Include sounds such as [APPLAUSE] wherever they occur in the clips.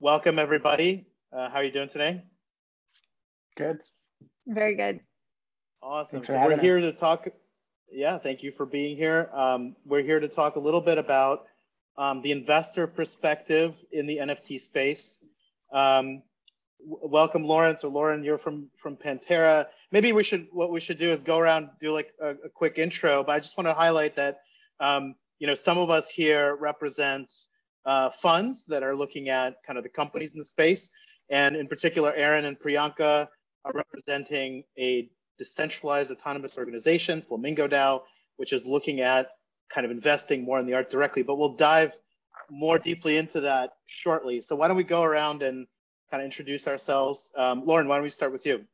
welcome everybody. Uh, how are you doing today? Good. Very good. Awesome. So we're here us. to talk. Yeah, thank you for being here. Um, we're here to talk a little bit about um, the investor perspective in the NFT space. Um, welcome, Lawrence or Lauren. You're from from Pantera. Maybe we should what we should do is go around do like a, a quick intro. But I just want to highlight that um, you know some of us here represent uh, funds that are looking at kind of the companies in the space, and in particular, Aaron and Priyanka are representing a decentralized autonomous organization, Flamingo DAO, which is looking at kind of investing more in the art directly. But we'll dive more deeply into that shortly. So why don't we go around and kind of introduce ourselves? Um, Lauren, why don't we start with you?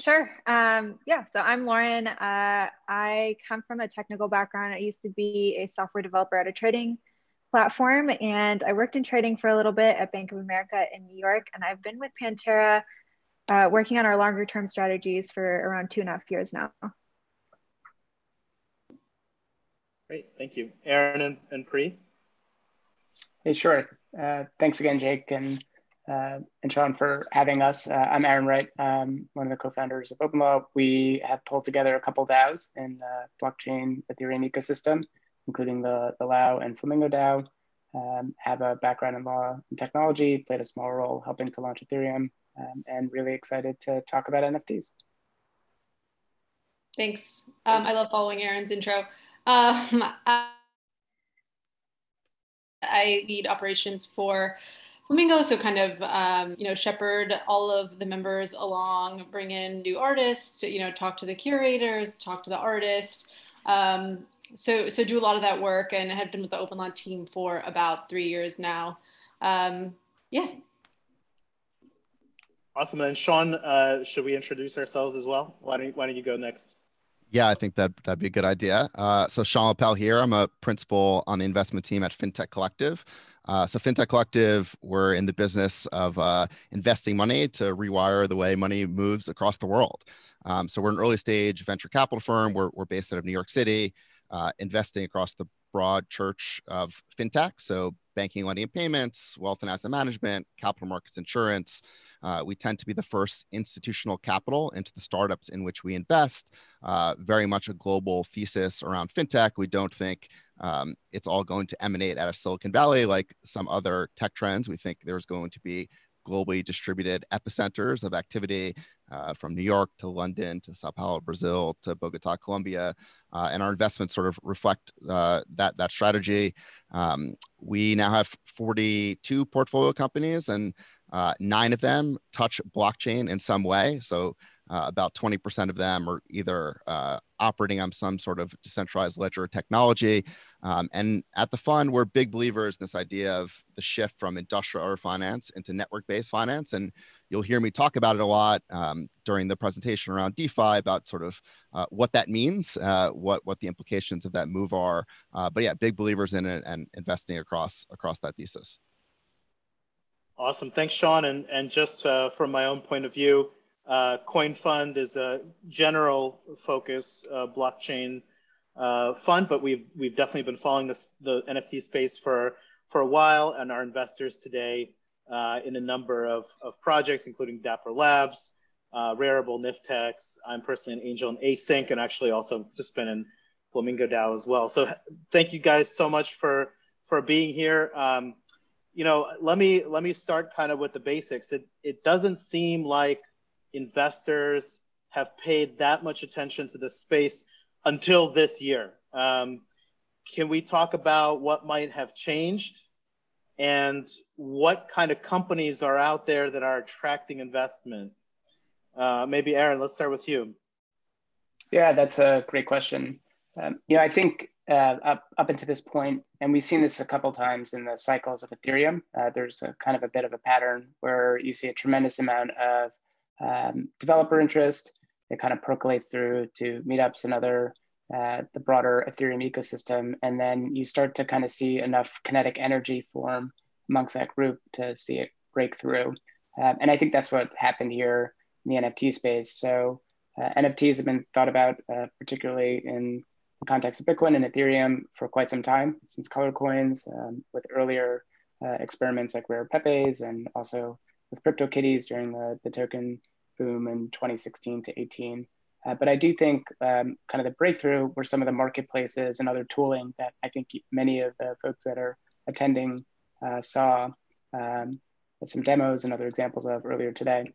Sure. Um, yeah, so I'm Lauren. Uh, I come from a technical background. I used to be a software developer at a trading platform, and I worked in trading for a little bit at Bank of America in New York. And I've been with Pantera uh, working on our longer term strategies for around two and a half years now. Great, thank you. Aaron and, and Pri? Hey, sure. Uh, thanks again, Jake and, uh, and Sean for having us. Uh, I'm Aaron Wright, um, one of the co-founders of OpenLaw. We have pulled together a couple DAOs in the blockchain Ethereum ecosystem, including the, the LAO and Flamingo DAO. Um, have a background in law and technology, played a small role helping to launch Ethereum, um, and really excited to talk about NFTs. Thanks. Um, I love following Aaron's intro. Um, I, [LAUGHS] I lead operations for Flamingo, so kind of um, you know shepherd all of the members along, bring in new artists, you know, talk to the curators, talk to the artist. Um, so so do a lot of that work, and have been with the OpenLaw team for about three years now. Um, yeah. Awesome. And Sean, uh, should we introduce ourselves as well? Why don't Why don't you go next? Yeah, I think that that'd be a good idea. Uh, so Sean Lippel here. I'm a principal on the investment team at FinTech Collective. Uh, so FinTech Collective, we're in the business of uh, investing money to rewire the way money moves across the world. Um, so we're an early stage venture capital firm. We're, we're based out of New York City, uh, investing across the broad church of fintech. So banking, lending, and payments, wealth and asset management, capital markets, insurance. Uh, we tend to be the first institutional capital into the startups in which we invest. Uh, very much a global thesis around fintech. We don't think um, it's all going to emanate out of Silicon Valley like some other tech trends. We think there's going to be globally distributed epicenters of activity uh, from New York to London to Sao Paulo, Brazil to Bogota, Colombia, uh, and our investments sort of reflect uh, that that strategy. Um, we now have 42 portfolio companies, and uh, nine of them touch blockchain in some way. So uh, about 20% of them are either uh, operating on some sort of decentralized ledger technology. Um, and at the fund, we're big believers in this idea of the shift from industrial finance into network based finance. And you'll hear me talk about it a lot um, during the presentation around DeFi about sort of uh, what that means, uh, what, what the implications of that move are. Uh, but yeah, big believers in it and investing across, across that thesis. Awesome. Thanks, Sean. And, and just uh, from my own point of view, uh, CoinFund is a general focus uh, blockchain uh, fund, but we've we've definitely been following this the NFT space for for a while, and our investors today uh, in a number of, of projects, including Dapper Labs, uh, Rarible, Niftex. I'm personally an angel in Async, and actually also just been in Flamingo DAO as well. So thank you guys so much for for being here. Um, you know, let me let me start kind of with the basics. It it doesn't seem like investors have paid that much attention to this space until this year. Um, can we talk about what might have changed and what kind of companies are out there that are attracting investment? Uh, maybe Aaron, let's start with you. Yeah, that's a great question. Um, you know, I think uh, up up until this point, and we've seen this a couple times in the cycles of Ethereum. Uh, there's a kind of a bit of a pattern where you see a tremendous amount of um, developer interest. It kind of percolates through to meetups and other uh, the broader Ethereum ecosystem, and then you start to kind of see enough kinetic energy form amongst that group to see it break through. Um, and I think that's what happened here in the NFT space. So uh, NFTs have been thought about, uh, particularly in the context of Bitcoin and Ethereum, for quite some time, since color coins, um, with earlier uh, experiments like Rare Pepes and also with CryptoKitties during the, the token boom in 2016 to 18. Uh, but I do think um, kind of the breakthrough were some of the marketplaces and other tooling that I think many of the folks that are attending uh, saw um, some demos and other examples of earlier today.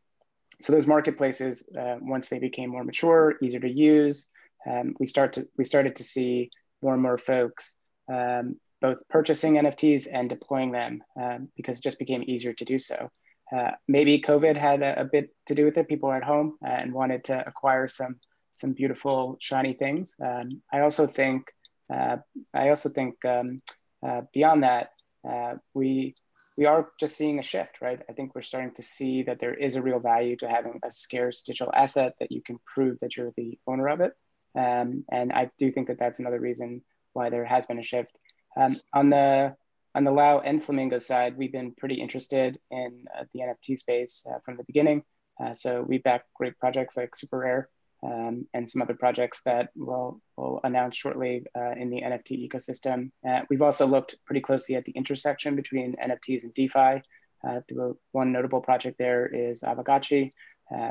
So those marketplaces, uh, once they became more mature, easier to use, um, we start to we started to see more and more folks um, both purchasing NFTs and deploying them um, because it just became easier to do so. Uh, maybe COVID had a, a, bit to do with it. People were at home uh, and wanted to acquire some some beautiful shiny things. Um, I also think uh, I also think um, uh, beyond that uh, we we are just seeing a shift, right? I think we're starting to see that there is a real value to having a scarce digital asset that you can prove that you're the owner of it. Um, and I do think that that's another reason why there has been a shift. Um, on the on the LAO and Flamingo side, we've been pretty interested in uh, the NFT space uh, from the beginning. Uh, so we back great projects like Super Rare um, and some other projects that we'll, we'll announce shortly uh, in the NFT ecosystem. Uh, we've also looked pretty closely at the intersection between NFTs and DeFi. Uh, one notable project there is Aavegotchi,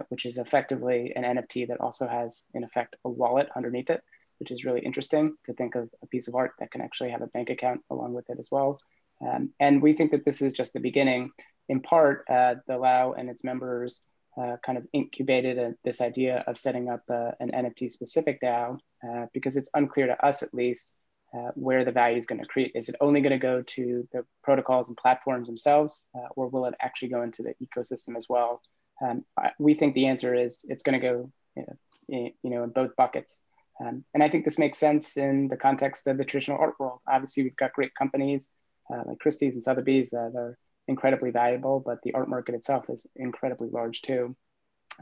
which is effectively an NFT that also has, in effect, a wallet underneath it which is really interesting to think of a piece of art that can actually have a bank account along with it as well. Um, and we think that this is just the beginning. In part, uh, the LAO and its members uh, kind of incubated a, this idea of setting up uh, an NFT specific DAO uh, because it's unclear to us, at least, uh, where the value is going to create. Is it only going to go to the protocols and platforms themselves, uh, or will it actually go into the ecosystem as well? Um, we think the answer is it's going to go, you know, in both buckets. Um, and I think this makes sense in the context of the traditional art world. Obviously, we've got great companies uh, like Christie's and Sotheby's that are incredibly valuable, but the art market itself is incredibly large too.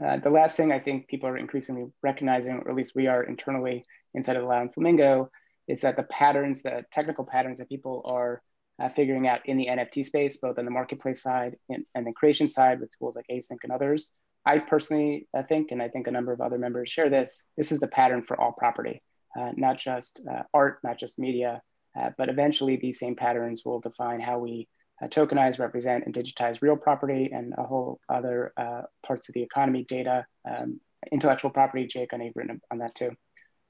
Uh, the last thing I think people are increasingly recognizing, or at least we are internally inside of LAO and Flamingo, is that the patterns, the technical patterns that people are uh, figuring out in the NFT space, both on the marketplace side and, and, the creation side with tools like Async and others, I personally I think, and I think a number of other members share this, this is the pattern for all property, uh, not just uh, art, not just media, uh, but eventually these same patterns will define how we uh, tokenize, represent, and digitize real property and a whole other uh, parts of the economy, data, um, intellectual property. Jake, I know you've written on that too.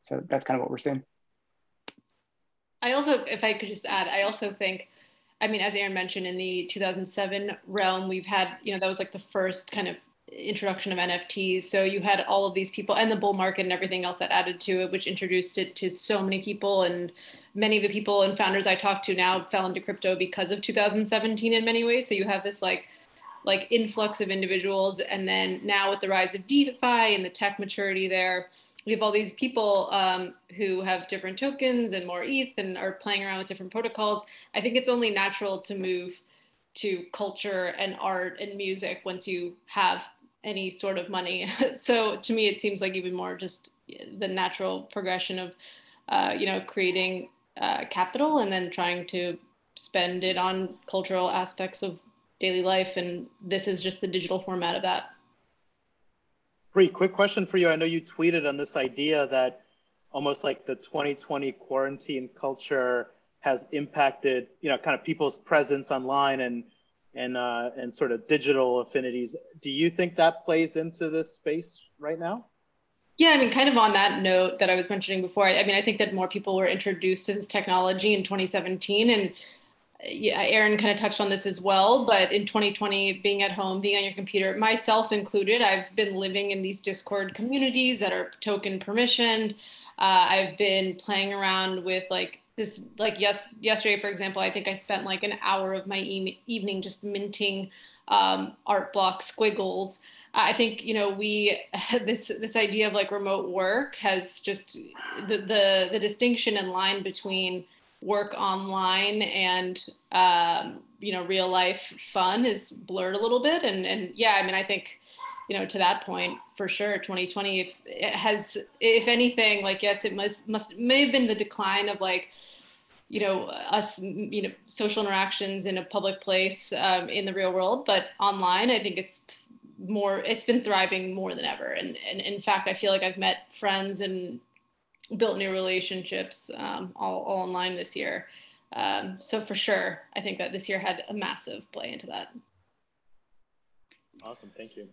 So that's kind of what we're seeing. I also, if I could just add, I also think I mean, as Aaron mentioned, in the 2007 realm, we've had, you know, that was like the first kind of introduction of NFTs. So you had all of these people and the bull market and everything else that added to it, which introduced it to so many people. And many of the people and founders I talked to now fell into crypto because of 2017 in many ways. So you have this like like influx of individuals, and then now with the rise of DeFi and the tech maturity there, we have all these people um, who have different tokens and more ETH and are playing around with different protocols. I think it's only natural to move to culture and art and music once you have any sort of money. [LAUGHS] so to me, it seems like even more just the natural progression of, uh, you know, creating uh, capital and then trying to spend it on cultural aspects of daily life. And this is just the digital format of that. Pri, quick question for you. I know you tweeted on this idea that almost like the 2020 quarantine culture has impacted, you know, kind of people's presence online and and uh, and sort of digital affinities. Do you think that plays into this space right now? Yeah, I mean, kind of on that note that I was mentioning before, I, I mean, I think that more people were introduced to this technology in 2017, and yeah, Aaron kind of touched on this as well. But in 2020, being at home, being on your computer, myself included, I've been living in these Discord communities that are token permissioned. Uh, I've been playing around with like this like yes yesterday for example i think i spent like an hour of my e- evening just minting um, art block squiggles i think you know we [LAUGHS] this this idea of like remote work has just the the, the distinction and line between work online and um, you know real life fun is blurred a little bit. And and yeah i mean i think you know to that point for sure 2020 if it has if anything like yes it must must may have been the decline of like you know us you know social interactions in a public place um, in the real world but online i think it's more it's been thriving more than ever and, and in fact i feel like i've met friends and built new relationships um, all, all online this year Um, so for sure, I think that this year had a massive play into that. Awesome, thank you.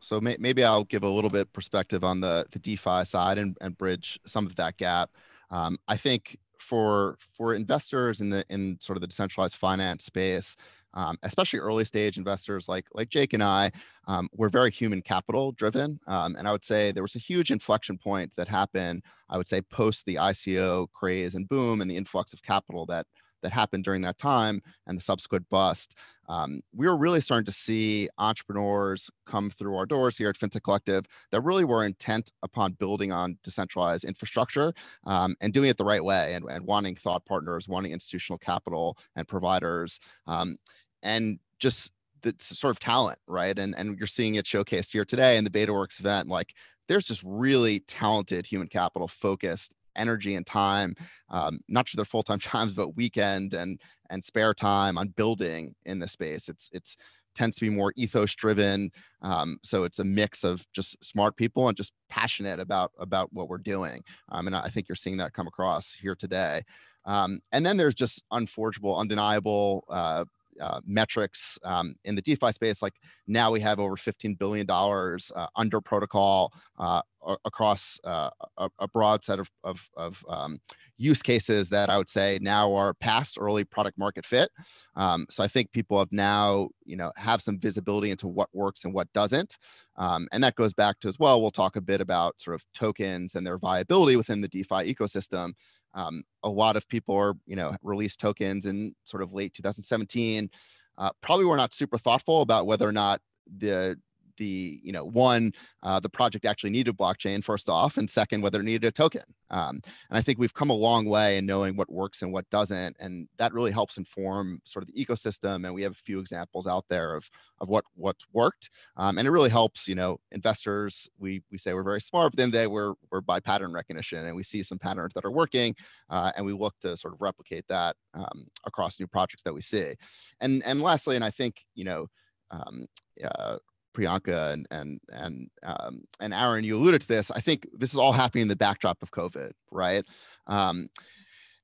So may, maybe I'll give a little bit perspective on the the DeFi side and, and bridge some of that gap. Um, I think for for investors in the in sort of the decentralized finance space, um, especially early stage investors like like Jake and I, um, we're very human capital driven. Um, and I would say there was a huge inflection point that happened. I would say post the ICO craze and boom and the influx of capital that that happened during that time and the subsequent bust, um, we were really starting to see entrepreneurs come through our doors here at FinTech Collective that really were intent upon building on decentralized infrastructure um, and doing it the right way and, and wanting thought partners, wanting institutional capital and providers. Um, and just the sort of talent, right? And and you're seeing it showcased here today in the BetaWorks event. Like there's just really talented human capital focused energy and time, um, not just their full time [LAUGHS] jobs, but weekend and and spare time on building in the space. It's it's tends to be more ethos driven. Um, so it's a mix of just smart people and just passionate about about what we're doing. Um, and I think you're seeing that come across here today. Um, and then there's just unforgeable, undeniable uh, uh, metrics um, in the DeFi space. Like now we have over $15 billion uh, under protocol uh, across uh, a, a, broad set of, of, of um, use cases that I would say now are past early product market fit. Um, so I think people have now, you know, have some visibility into what works and what doesn't. Um, and that goes back to as well, we'll talk a bit about sort of tokens and their viability within the DeFi ecosystem. Um, a lot of people are, you know, released tokens in sort of late 2017. Uh, probably were not super thoughtful about whether or not the the you know one uh, the project actually needed blockchain first off and second whether it needed a token. Um, and i think we've come a long way in knowing what works and what doesn't and that really helps inform sort of the ecosystem and we have a few examples out there of of what what's worked. Um, and it really helps you know investors we we say we're very smart but then they we're we're by pattern recognition and we see some patterns that are working uh, and we look to sort of replicate that um, across new projects that we see. And and lastly and i think you know um, uh, Priyanka and and and um, and Aaron, you alluded to this. I think this is all happening in the backdrop of COVID, right? Um,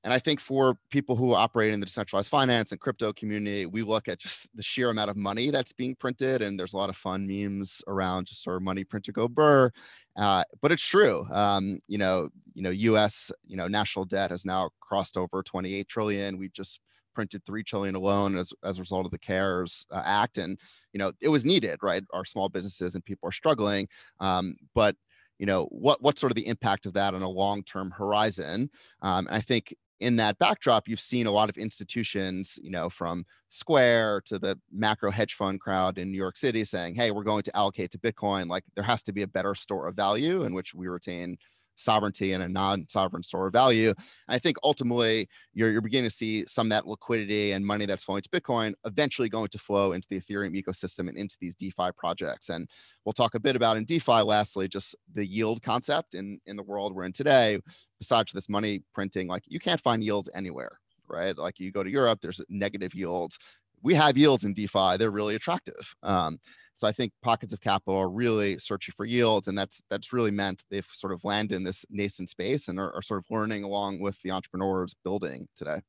and I think for people who operate in the decentralized finance and crypto community, we look at just the sheer amount of money that's being printed, and there's a lot of fun memes around just sort of money printer go burr. Uh, but it's true. Um, you know, you know, U.S. you know national debt has now crossed over 28 trillion. We just printed three trillion alone as, as a result of the CARES uh, Act, and you know it was needed, right? Our small businesses and people are struggling, um, but you know what what's sort of the impact of that on a long term horizon? Um, I think in that backdrop, you've seen a lot of institutions, you know, from Square to the macro hedge fund crowd in New York City saying, hey, we're going to allocate to Bitcoin. Like there has to be a better store of value in which we retain sovereignty and a non-sovereign store of value. And I think ultimately you're, you're beginning to see some of that liquidity and money that's flowing to Bitcoin eventually going to flow into the Ethereum ecosystem and into these DeFi projects. And we'll talk a bit about in DeFi, lastly, just the yield concept in, in the world we're in today. Besides this money printing, like you can't find yields anywhere, right? Like you go to Europe, there's negative yields. We have yields in DeFi; they're really attractive. Um, so I think pockets of capital are really searching for yields, and that's that's really meant they've sort of landed in this nascent space and are, are sort of learning along with the entrepreneurs building today.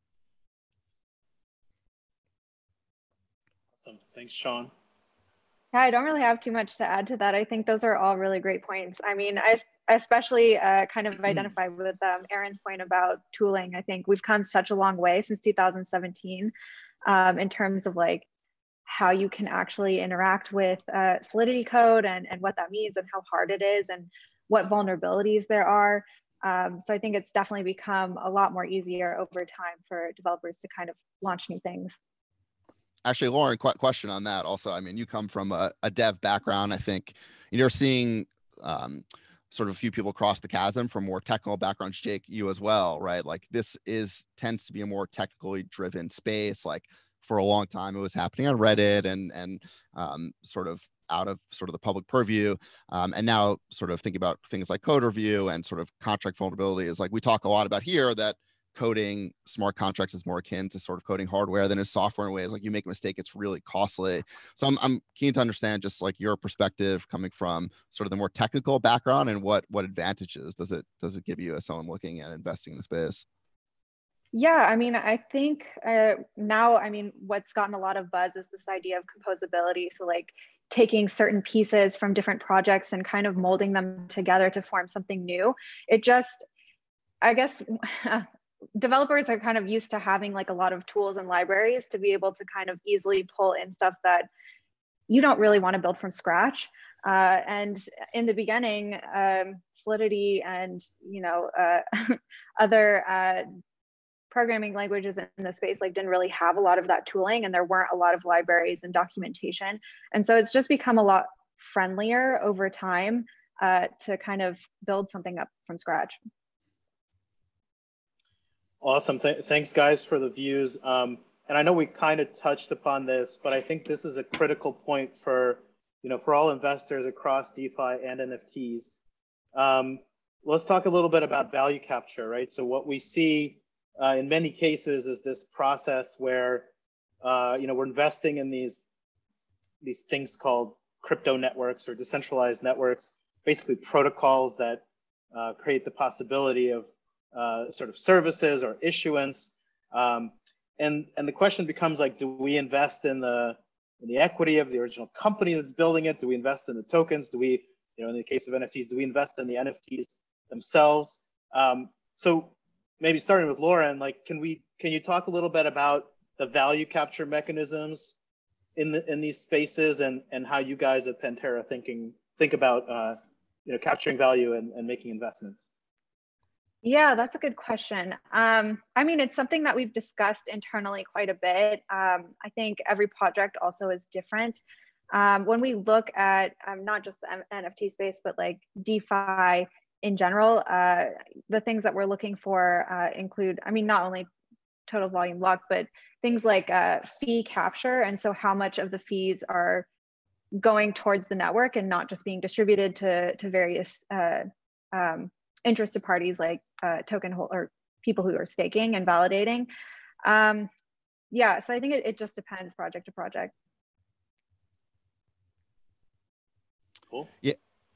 Awesome, thanks, Sean. Yeah, I don't really have too much to add to that. I think those are all really great points. I mean, I especially uh, kind of mm-hmm. identify with um, Aaron's point about tooling. I think we've come such a long way since 2017 um, in terms of like how you can actually interact with uh, Solidity code and, and what that means and how hard it is and what vulnerabilities there are. Um, so I think it's definitely become a lot more easier over time for developers to kind of launch new things. Actually, Lauren, qu- question on that also. I mean, you come from a, a dev background. I think you're seeing um, sort of a few people cross the chasm from more technical backgrounds. Jake, you as well, right? Like this is tends to be a more technically driven space. Like for a long time. It was happening on Reddit and and um, sort of out of sort of the public purview. Um, and now sort of thinking about things like code review and sort of contract vulnerability is like we talk a lot about here that coding smart contracts is more akin to sort of coding hardware than is software in ways like you make a mistake it's really costly so I'm, I'm keen to understand just like your perspective coming from sort of the more technical background and what what advantages does it does it give you as someone looking at investing in the space Yeah, I mean, I think uh, now, I mean, what's gotten a lot of buzz is this idea of composability. So, like taking certain pieces from different projects and kind of molding them together to form something new. It just, I guess, [LAUGHS] developers are kind of used to having like a lot of tools and libraries to be able to kind of easily pull in stuff that you don't really want to build from scratch. Uh, and in the beginning, um, Solidity and you know uh, [LAUGHS] other uh, programming languages in the space like didn't really have a lot of that tooling, and there weren't a lot of libraries and documentation. And so it's just become a lot friendlier over time uh, to kind of build something up from scratch. Awesome. Th thanks, guys, for the views. Um, and I know we kind of touched upon this, but I think this is a critical point for you know for all investors across DeFi and NFTs. Um, let's talk a little bit about value capture, right? So what we see uh, in many cases is this process where uh, you know we're investing in these these things called crypto networks or decentralized networks, basically protocols that uh, create the possibility of uh, sort of services or issuance. Um, and and the question becomes like, do we invest in the in the equity of the original company that's building it? Do we invest in the tokens? Do we, you know, in the case of NFTs, do we invest in the NFTs themselves? Um, so maybe starting with Lauren, like, can we can you talk a little bit about the value capture mechanisms in the in these spaces and and how you guys at Pantera thinking think about uh, you know capturing value and, and making investments? Yeah, that's a good question. Um, I mean, it's something that we've discussed internally quite a bit. Um, I think every project also is different. Um, when we look at um, not just the NFT space, but like DeFi in general, uh, the things that we're looking for uh, include, I mean, not only total volume locked, but things like uh, fee capture. And so how much of the fees are going towards the network and not just being distributed to, to various uh, um, interested parties like uh, token hold or people who are staking and validating. Um, yeah, so I think it, it just depends project to project. Cool. Yeah,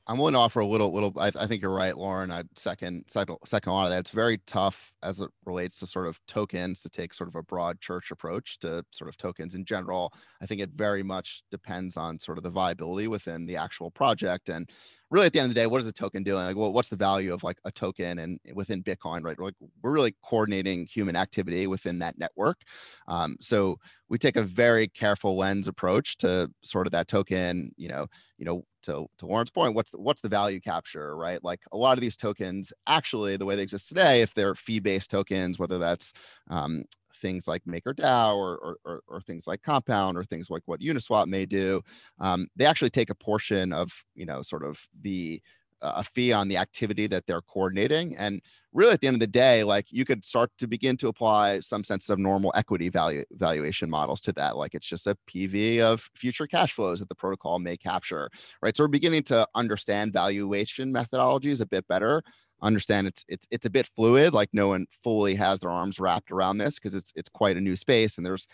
I'm willing to offer a little, little. I, I think you're right, Lauren. I second, second, second a lot of that. It's very tough as it relates to sort of tokens to take sort of a broad church approach to sort of tokens in general. I think it very much depends on sort of the viability within the actual project and really at the end of the day, what is a token doing? Like, well, what's the value of like a token and within Bitcoin, right? We're like we're really coordinating human activity within that network. Um, so we take a very careful lens approach to sort of that token, you know, you know, to, to Lauren's point, what's the, what's the value capture, right? Like a lot of these tokens, actually, the way they exist today, if they're fee-based tokens, whether that's um, things like MakerDAO or, or, or, or, things like Compound or things like what Uniswap may do, um, they actually take a portion of, you know, sort of the a fee on the activity that they're coordinating. And really at the end of the day, like you could start to begin to apply some sense of normal equity value valuation models to that. Like it's just a PV of future cash flows that the protocol may capture, right? So we're beginning to understand valuation methodologies a bit better understand it's it's it's a bit fluid like no one fully has their arms wrapped around this because it's it's quite a new space and there's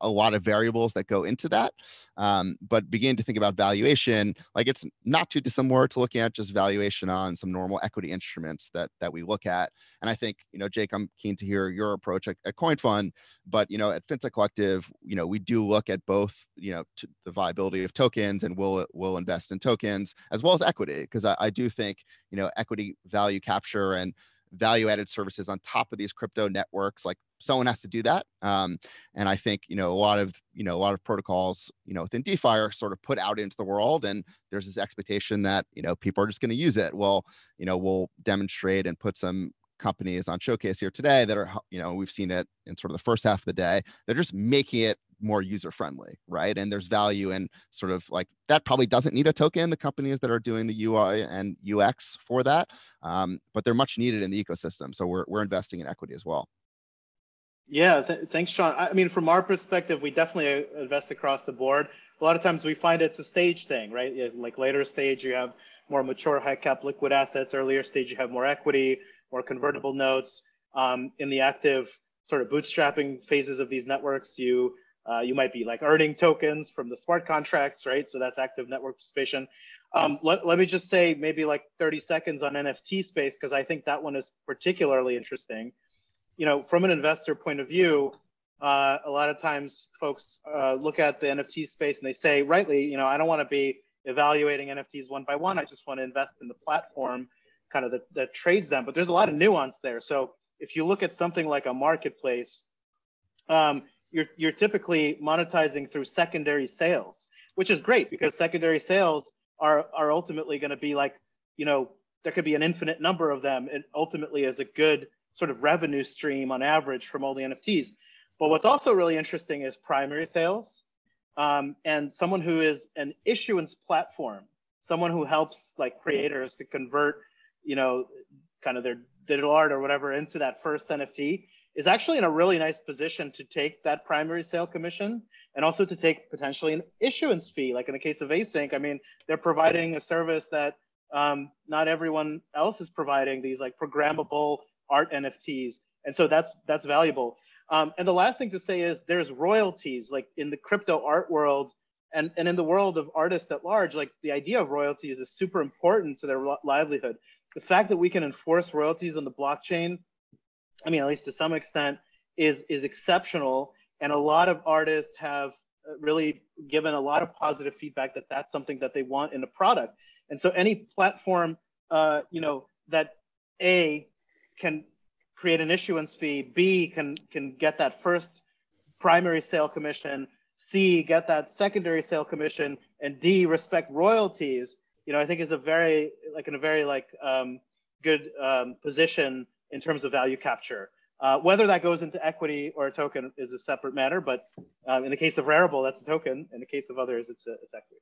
a lot of variables that go into that. Um, but begin to think about valuation, like it's not too dissimilar to looking at just valuation on some normal equity instruments that that we look at. And I think, you know, Jake, I'm keen to hear your approach at, at CoinFund, but you know, at FinTech Collective, you know, we do look at both, you know, the viability of tokens and will will invest in tokens as well as equity, because I, I do think, you know, equity value capture and value added services on top of these crypto networks like someone has to do that um, and i think you know a lot of you know a lot of protocols you know within defi are sort of put out into the world and there's this expectation that you know people are just going to use it. Well you know we'll demonstrate and put some companies on showcase here today that are you know we've seen it in sort of the first half of the day. They're just making it more user friendly right? And there's value in sort of like that probably doesn't need a token the companies that are doing the ui and ux for that um, but they're much needed in the ecosystem so we're, we're investing in equity as well yeah, th thanks, Sean. I mean, from our perspective, we definitely uh, invest across the board. A lot of times we find it's a stage thing, right? Like later stage, you have more mature, high cap liquid assets. Earlier stage, you have more equity, more convertible notes. Um, in the active sort of bootstrapping phases of these networks, you uh, you might be like earning tokens from the smart contracts, right? So that's active network participation. Um, let, let me just say maybe like 30 seconds on NFT space, because I think that one is particularly interesting you know, from an investor point of view, uh, a lot of times folks uh, look at the NFT space and they say, rightly, you know, I don't want to be evaluating NFTs one by one. I just want to invest in the platform kind of that, that trades them. But there's a lot of nuance there. So if you look at something like a marketplace, um, you're, you're typically monetizing through secondary sales, which is great because secondary sales are, are ultimately going to be like, you know, there could be an infinite number of them. And ultimately is a good sort of revenue stream on average from all the NFTs. But what's also really interesting is primary sales um, and someone who is an issuance platform, someone who helps like creators to convert, you know, kind of their digital art or whatever into that first NFT is actually in a really nice position to take that primary sale commission and also to take potentially an issuance fee. Like in the case of Async, I mean, they're providing a service that um, not everyone else is providing these like programmable art NFTs. And so that's that's valuable. Um, and the last thing to say is there's royalties, like in the crypto art world and, and in the world of artists at large, like the idea of royalties is super important to their livelihood. The fact that we can enforce royalties on the blockchain, I mean, at least to some extent, is, is exceptional. And a lot of artists have uh, really given a lot of positive feedback that that's something that they want in a product. And so any platform, uh, you know, that A can create an issuance fee. B can can get that first primary sale commission. C get that secondary sale commission, and D respect royalties. You know, I think is a very like in a very like um, good um, position in terms of value capture. Uh, whether that goes into equity or a token is a separate matter, but um, in the case of Rarible, that's a token. In the case of others, it's, a, it's equity.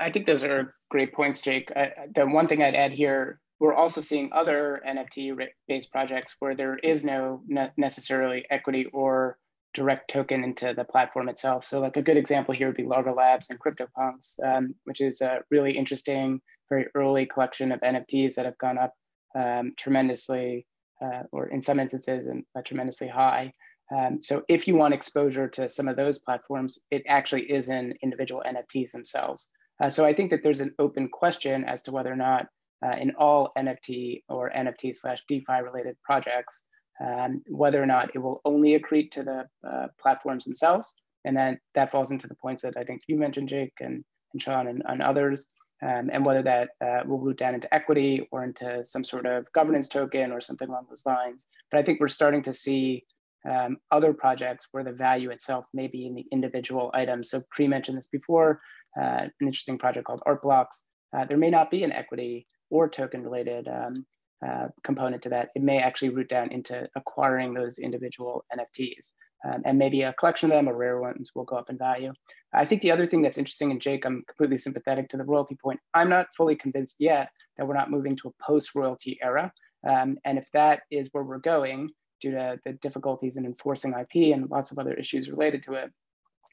I think those are great points, Jake. I, the one thing I'd add here we're also seeing other NFT-based projects where there is no ne necessarily equity or direct token into the platform itself. So like a good example here would be Larva Labs and CryptoPunks, um, which is a really interesting, very early collection of NFTs that have gone up um, tremendously, uh, or in some instances, uh, tremendously high. Um, so if you want exposure to some of those platforms, it actually is in individual NFTs themselves. Uh, so I think that there's an open question as to whether or not uh, in all NFT or NFT slash DeFi related projects, um, whether or not it will only accrete to the uh, platforms themselves. And then that falls into the points that I think you mentioned, Jake and, and Sean and, and others, um, and whether that uh, will root down into equity or into some sort of governance token or something along those lines. But I think we're starting to see um, other projects where the value itself may be in the individual items. So Pri mentioned this before, uh, an interesting project called Art Blocks. Uh, there may not be an equity or token related um, uh, component to that, it may actually root down into acquiring those individual NFTs. Um, and maybe a collection of them or rare ones will go up in value. I think the other thing that's interesting, and Jake, I'm completely sympathetic to the royalty point. I'm not fully convinced yet that we're not moving to a post royalty era. Um, and if that is where we're going, due to the difficulties in enforcing IP and lots of other issues related to it,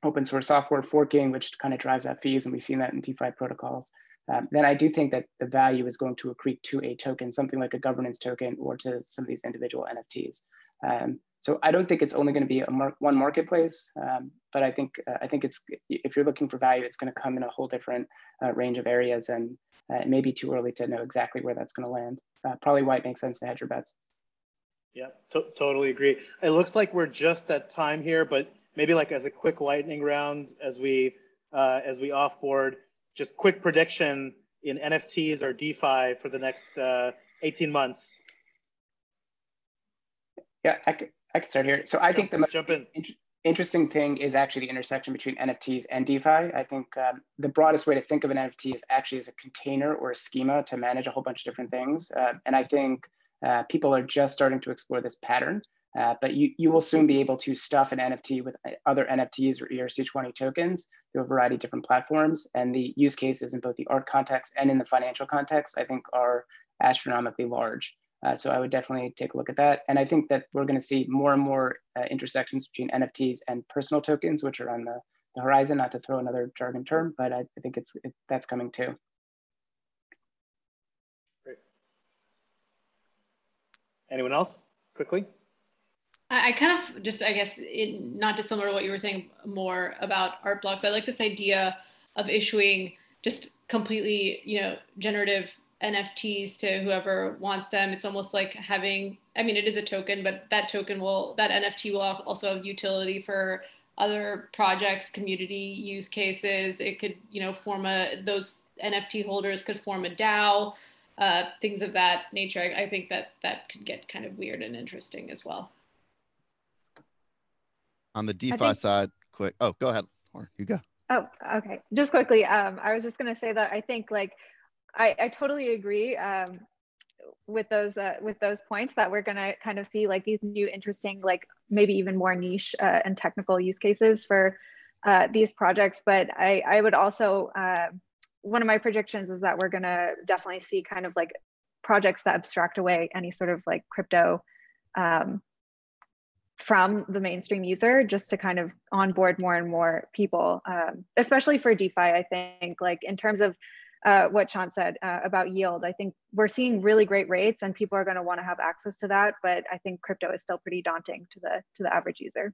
open source software forking, which kind of drives up fees, and we've seen that in DeFi protocols, um, then I do think that the value is going to accrete to a token, something like a governance token or to some of these individual NFTs. Um, so I don't think it's only going to be a mar one marketplace, um, but I think uh, I think it's if you're looking for value, it's going to come in a whole different uh, range of areas, and uh, it may be too early to know exactly where that's going to land. Uh, probably why it makes sense to hedge your bets. Yeah, to totally agree. It looks like we're just at time here, but maybe like as a quick lightning round as we uh, as we offboard just quick prediction in NFTs or DeFi for the next uh, 18 months? Yeah, I could, I could start here. So I jump, think the most in. interesting thing is actually the intersection between NFTs and DeFi. I think um, the broadest way to think of an NFT is actually as a container or a schema to manage a whole bunch of different things. Uh, and I think uh, people are just starting to explore this pattern. Uh, but you, you will soon be able to stuff an NFT with uh, other NFTs or ERC20 tokens through a variety of different platforms. And the use cases in both the art context and in the financial context, I think, are astronomically large. Uh, so I would definitely take a look at that. And I think that we're going to see more and more uh, intersections between NFTs and personal tokens, which are on the, the horizon, not to throw another jargon term, but I, I think it's it, that's coming too. Great. Anyone else quickly? I, kind of just, I guess, not dissimilar to what you were saying more about art blocks. I like this idea of issuing just completely, you know, generative NFTs to whoever wants them. It's almost like having, I mean, it is a token, but that token will, that NFT will also have utility for other projects, community use cases. It could, you know, form a, those NFT holders could form a DAO, uh, things of that nature. I, I think that that could get kind of weird and interesting as well. On the DeFi think- side, quick. Oh, go ahead. Or you go. Oh, okay. Just quickly, um, I was just going to say that I think like I, I totally agree um, with those uh, with those points that we're going to kind of see like these new interesting like maybe even more niche uh, and technical use cases for uh, these projects. But I I would also uh, one of my predictions is that we're going to definitely see kind of like projects that abstract away any sort of like crypto um, from the mainstream user just to kind of onboard more and more people, um, especially for DeFi. I think, like in terms of uh, what Sean said uh, about yield, I think we're seeing really great rates, and people are going to want to have access to that. But I think crypto is still pretty daunting to the to the average user.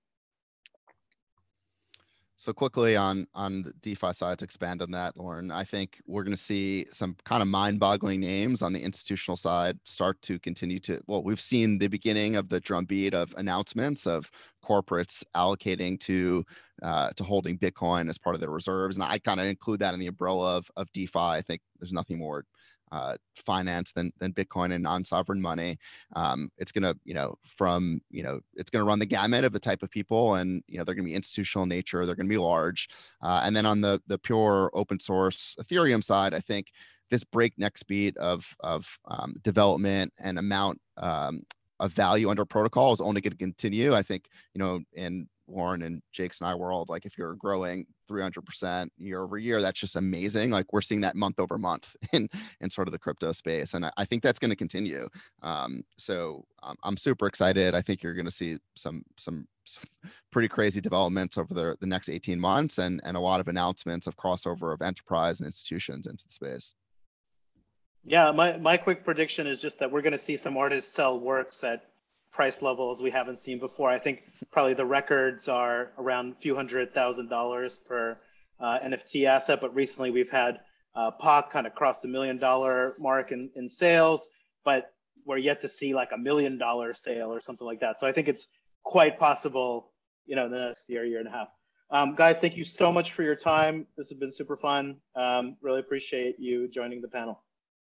So quickly on on the DeFi side to expand on that, Lauren, I think we're going to see some kind of mind-boggling names on the institutional side start to continue to. Well, we've seen the beginning of the drumbeat of announcements of corporates allocating to uh, to holding Bitcoin as part of their reserves, and I kind of include that in the umbrella of of DeFi. I think there's nothing more uh, finance than than Bitcoin and non-sovereign money. Um, it's gonna, you know, from you know, it's gonna run the gamut of the type of people, and you know, they're gonna be institutional nature. They're gonna be large, uh, and then on the the pure open source Ethereum side, I think this breakneck speed of of um, development and amount um, of value under protocol is only going to continue. I think you know in Lauren and Jake's and I world, like if you're growing 300% year over year, that's just amazing. Like we're seeing that month over month [LAUGHS] in, in sort of the crypto space. And I, I think that's going to continue. Um, so um, I'm super excited. I think you're going to see some, some, some pretty crazy developments over the, the next 18 months and, and a lot of announcements of crossover of enterprise and institutions into the space. Yeah, my, my quick prediction is just that we're going to see some artists sell works at price levels we haven't seen before. I think probably the records are around a few hundred thousand dollars per uh, NFT asset, but recently we've had uh, Pak kind of cross the million dollar mark in, in sales, but we're yet to see like a million dollar sale or something like that. So I think it's quite possible, you know, in the next year, year and a half. Um, guys, thank you so much for your time. This has been super fun. Um, really appreciate you joining the panel.